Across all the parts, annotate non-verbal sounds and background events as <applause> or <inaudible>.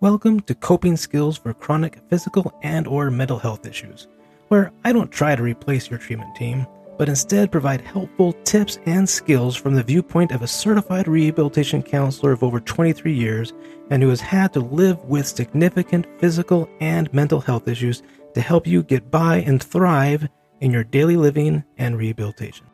Welcome to Coping Skills for Chronic Physical and or Mental Health Issues, where I don't try to replace your treatment team, but instead provide helpful tips and skills from the viewpoint of a certified rehabilitation counselor of over 23 years and who has had to live with significant physical and mental health issues to help you get by and thrive in your daily living and rehabilitation.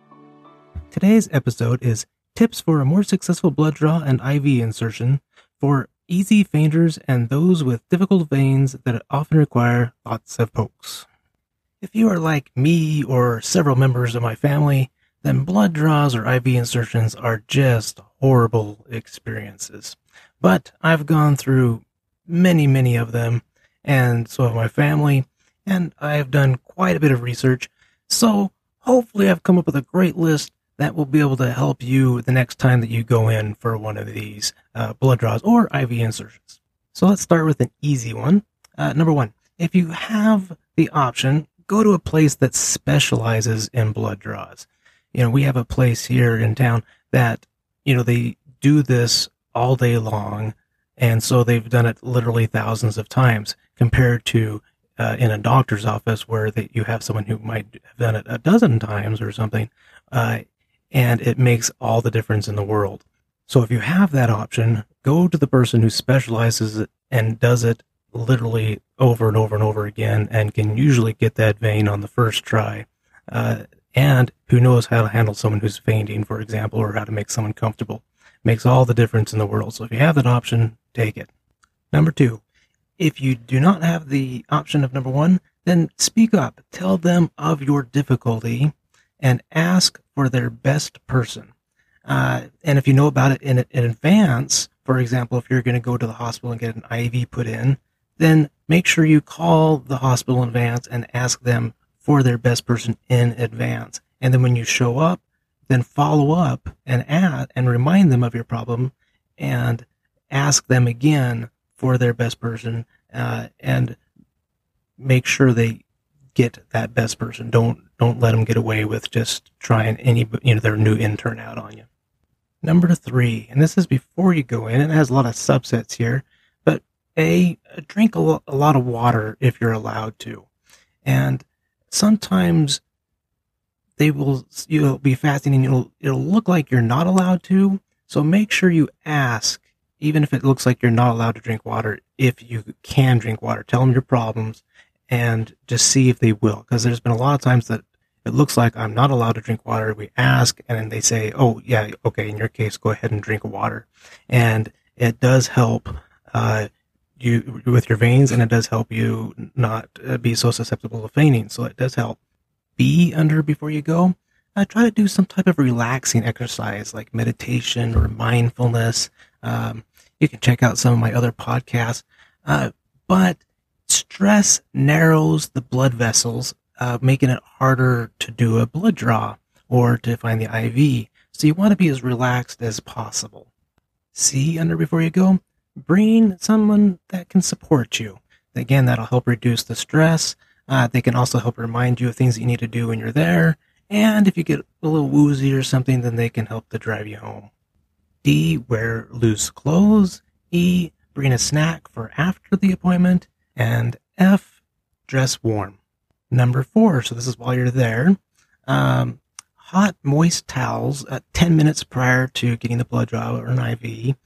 Today's episode is Tips for a more successful blood draw and IV insertion for easy fainters and those with difficult veins that often require lots of pokes. If you are like me or several members of my family, then blood draws or IV insertions are just horrible experiences. But I've gone through many, many of them, and so have my family, and I have done quite a bit of research. So hopefully I've come up with a great list that will be able to help you the next time that you go in for one of these uh, blood draws or IV insertions. So let's start with an easy one. Uh, number one, if you have the option, go to a place that specializes in blood draws. You know, we have a place here in town that, you know, they do this all day long. And so they've done it literally thousands of times compared to uh, in a doctor's office where they, you have someone who might have done it a dozen times or something. Uh, and it makes all the difference in the world. So if you have that option, go to the person who specializes and does it literally over and over and over again and can usually get that vein on the first try. Uh, and who knows how to handle someone who's fainting, for example, or how to make someone comfortable. Makes all the difference in the world. So if you have that option, take it. Number two, if you do not have the option of number one, then speak up. Tell them of your difficulty and ask for their best person. Uh, and if you know about it in, in advance, for example, if you're going to go to the hospital and get an IV put in, then make sure you call the hospital in advance and ask them for their best person in advance. And then when you show up, then follow up and add and remind them of your problem and ask them again for their best person uh, and make sure they get that best person. Don't don't let them get away with just trying any you know their new intern out on you. Number three, and this is before you go in, it has a lot of subsets here, but a drink a, lot of water if you're allowed to, and sometimes they will you'll be fasting and you'll it'll look like you're not allowed to. So make sure you ask, even if it looks like you're not allowed to drink water, if you can drink water. Tell them your problems and just see if they will. Because there's been a lot of times that it looks like I'm not allowed to drink water. We ask, and they say, "Oh, yeah, okay. In your case, go ahead and drink water," and it does help uh, you with your veins, and it does help you not uh, be so susceptible to fainting. So it does help. Be under before you go. Uh, try to do some type of relaxing exercise like meditation or mindfulness. Um, you can check out some of my other podcasts, uh, but stress narrows the blood vessels, uh, making it harder to do a blood draw or to find the IV. So you want to be as relaxed as possible. See under before you go. Bring someone that can support you. Again, that'll help reduce the stress. Uh, they can also help remind you of things that you need to do when you're there. And if you get a little woozy or something, then they can help to drive you home. D. Wear loose clothes. E. Bring a snack for after the appointment. And F, dress warm. Number four, so this is while you're there, um, hot, moist towels uh, 10 minutes prior to getting the blood draw or an IV.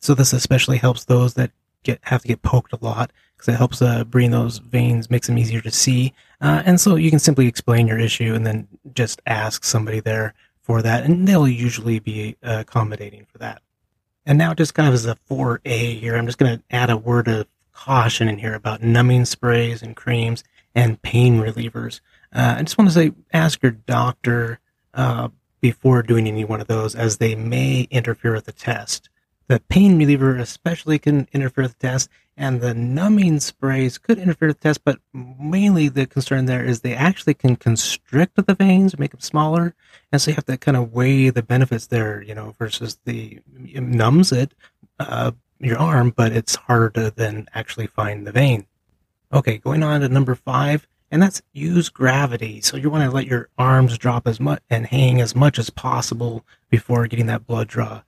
So this especially helps those that get have to get poked a lot because it helps uh, bring those veins, makes them easier to see. Uh, and so you can simply explain your issue and then just ask somebody there for that, and they'll usually be uh, accommodating for that. And now, just kind of as a 4A here, I'm just going to add a word of caution in here about numbing sprays and creams and pain relievers. Uh, I just want to say, ask your doctor uh, before doing any one of those, as they may interfere with the test. The pain reliever especially can interfere with the test, and the numbing sprays could interfere with the test, but mainly the concern there is they actually can constrict the veins, make them smaller, and so you have to kind of weigh the benefits there, you know, versus the numbs it, uh, your arm, but it's harder to then actually find the vein. Okay, going on to number five, and that's use gravity. So you want to let your arms drop as much and hang as much as possible before getting that blood draw.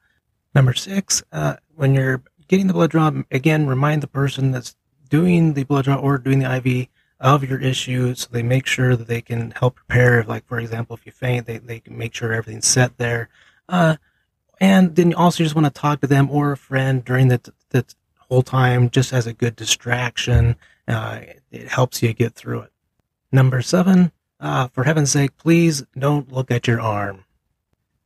Number six, uh, when you're getting the blood draw, again, remind the person that's doing the blood draw or doing the IV of your issue so they make sure that they can help prepare. Like, for example, if you faint, they, they can make sure everything's set there. Uh, and then you also just want to talk to them or a friend during the, the whole time just as a good distraction. Uh, it helps you get through it. Number seven, uh, for heaven's sake, please don't look at your arm.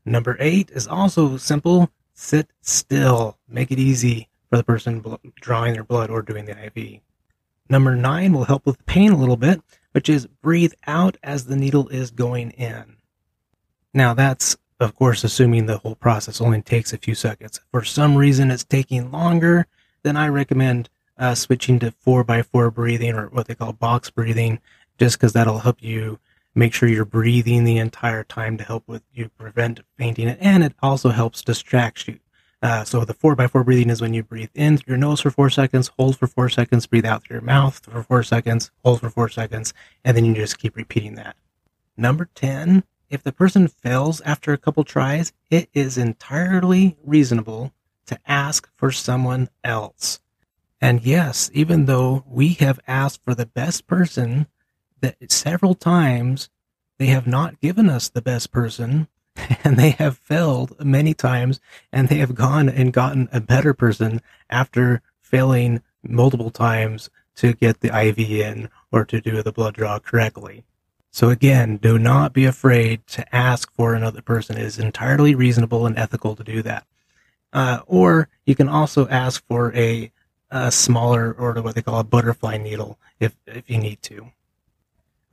Number eight is also simple. Sit still. Make it easy for the person bl- drawing their blood or doing the IV. Number nine will help with pain a little bit, which is breathe out as the needle is going in. Now that's, of course, assuming the whole process only takes a few seconds. For some reason it's taking longer, then I recommend uh, switching to 4x4 breathing or what they call box breathing, just because that'll help you make sure you're breathing the entire time to help with you prevent fainting. And it also helps distract you. Uh, so the 4x4 breathing is when you breathe in through your nose for four seconds, hold for four seconds, breathe out through your mouth for four seconds, hold for four seconds, and then you just keep repeating that. Number 10, if the person fails after a couple tries, it is entirely reasonable to ask for someone else. And yes, even though we have asked for the best person, that several times they have not given us the best person <laughs> and they have failed many times and they have gone and gotten a better person after failing multiple times to get the IV in or to do the blood draw correctly. So again, do not be afraid to ask for another person. It is entirely reasonable and ethical to do that. Uh, or you can also ask for a, a smaller or what they call a butterfly needle if, if you need to.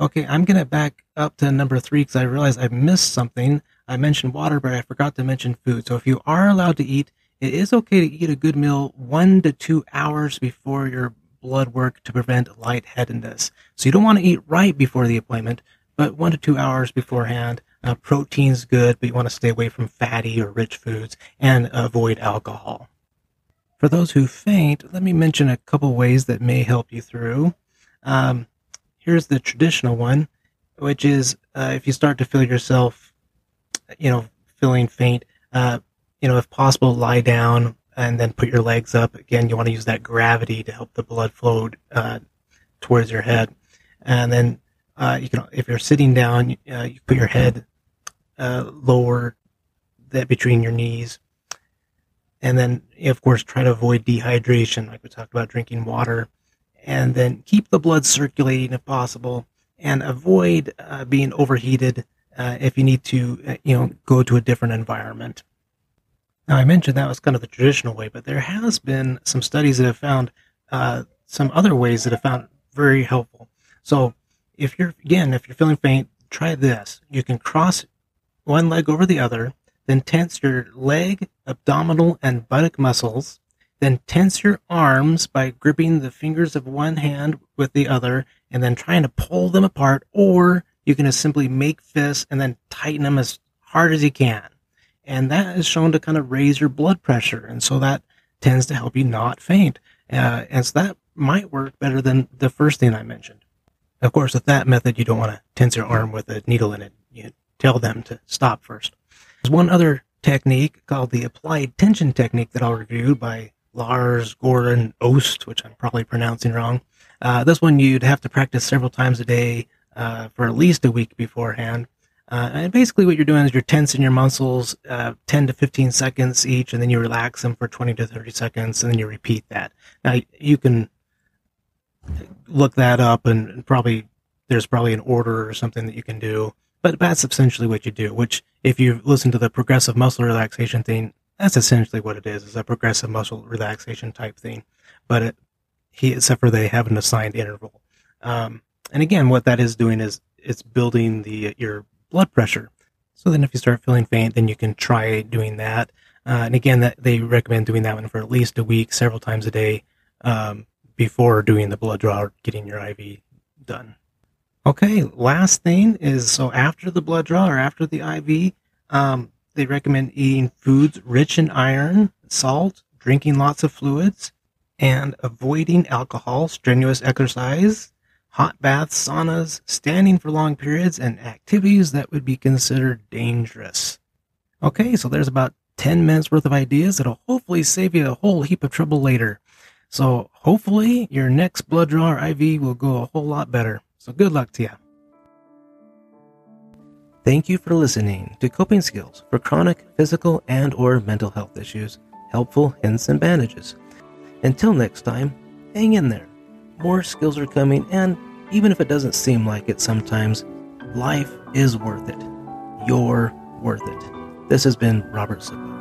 Okay, I'm going to back up to number three because I realized I missed something. I mentioned water, but I forgot to mention food. So if you are allowed to eat, it is okay to eat a good meal one to two hours before your blood work to prevent lightheadedness. So you don't want to eat right before the appointment, but one to two hours beforehand. Uh, protein's good, but you want to stay away from fatty or rich foods and avoid alcohol. For those who faint, let me mention a couple ways that may help you through. Um, here's the traditional one, which is uh, if you start to feel yourself, you know, feeling faint, uh, you know, if possible, lie down and then put your legs up. Again, you want to use that gravity to help the blood flow uh, towards your head. And then uh, you can, if you're sitting down, uh, you put your head uh, lower, that between your knees. And then, of course, try to avoid dehydration, like we talked about drinking water and then keep the blood circulating if possible, and avoid uh, being overheated uh, if you need to, you know, go to a different environment. Now, I mentioned that was kind of the traditional way, but there has been some studies that have found uh, some other ways that have found very helpful. So, if you're again, if you're feeling faint, try this. You can cross one leg over the other, then tense your leg, abdominal, and buttock muscles then tense your arms by gripping the fingers of one hand with the other and then trying to pull them apart. Or you can just simply make fists and then tighten them as hard as you can. And that is shown to kind of raise your blood pressure. And so that tends to help you not faint. Uh, and so that might work better than the first thing I mentioned. Of course, with that method, you don't want to tense your arm with a needle in it. You tell them to stop first. There's one other technique called the applied tension technique that I'll review by Lars Gordon Ost, which I'm probably pronouncing wrong. Uh, this one you'd have to practice several times a day uh, for at least a week beforehand. Uh, and basically, what you're doing is you're tensing your muscles uh, 10 to 15 seconds each, and then you relax them for 20 to 30 seconds, and then you repeat that. Now, you can look that up, and probably there's probably an order or something that you can do. But that's essentially what you do. Which, if you listen to the progressive muscle relaxation thing, that's essentially what it is. It's a progressive muscle relaxation type thing, but it, he, except for they have an assigned interval. Um, and again, what that is doing is it's building the your blood pressure. So then, if you start feeling faint, then you can try doing that. Uh, and again, that they recommend doing that one for at least a week, several times a day, um, before doing the blood draw or getting your IV done. Okay, last thing is so after the blood draw or after the IV, um, they recommend eating foods rich in iron, salt, drinking lots of fluids, and avoiding alcohol, strenuous exercise, hot baths, saunas, standing for long periods, and activities that would be considered dangerous. Okay, so there's about 10 minutes worth of ideas that'll hopefully save you a whole heap of trouble later. So hopefully your next blood draw or IV will go a whole lot better. So good luck to you. Thank you for listening to Coping Skills for Chronic Physical and or Mental Health Issues. Helpful hints and bandages. Until next time, hang in there. More skills are coming and even if it doesn't seem like it sometimes, life is worth it. You're worth it. This has been Robert Sicko.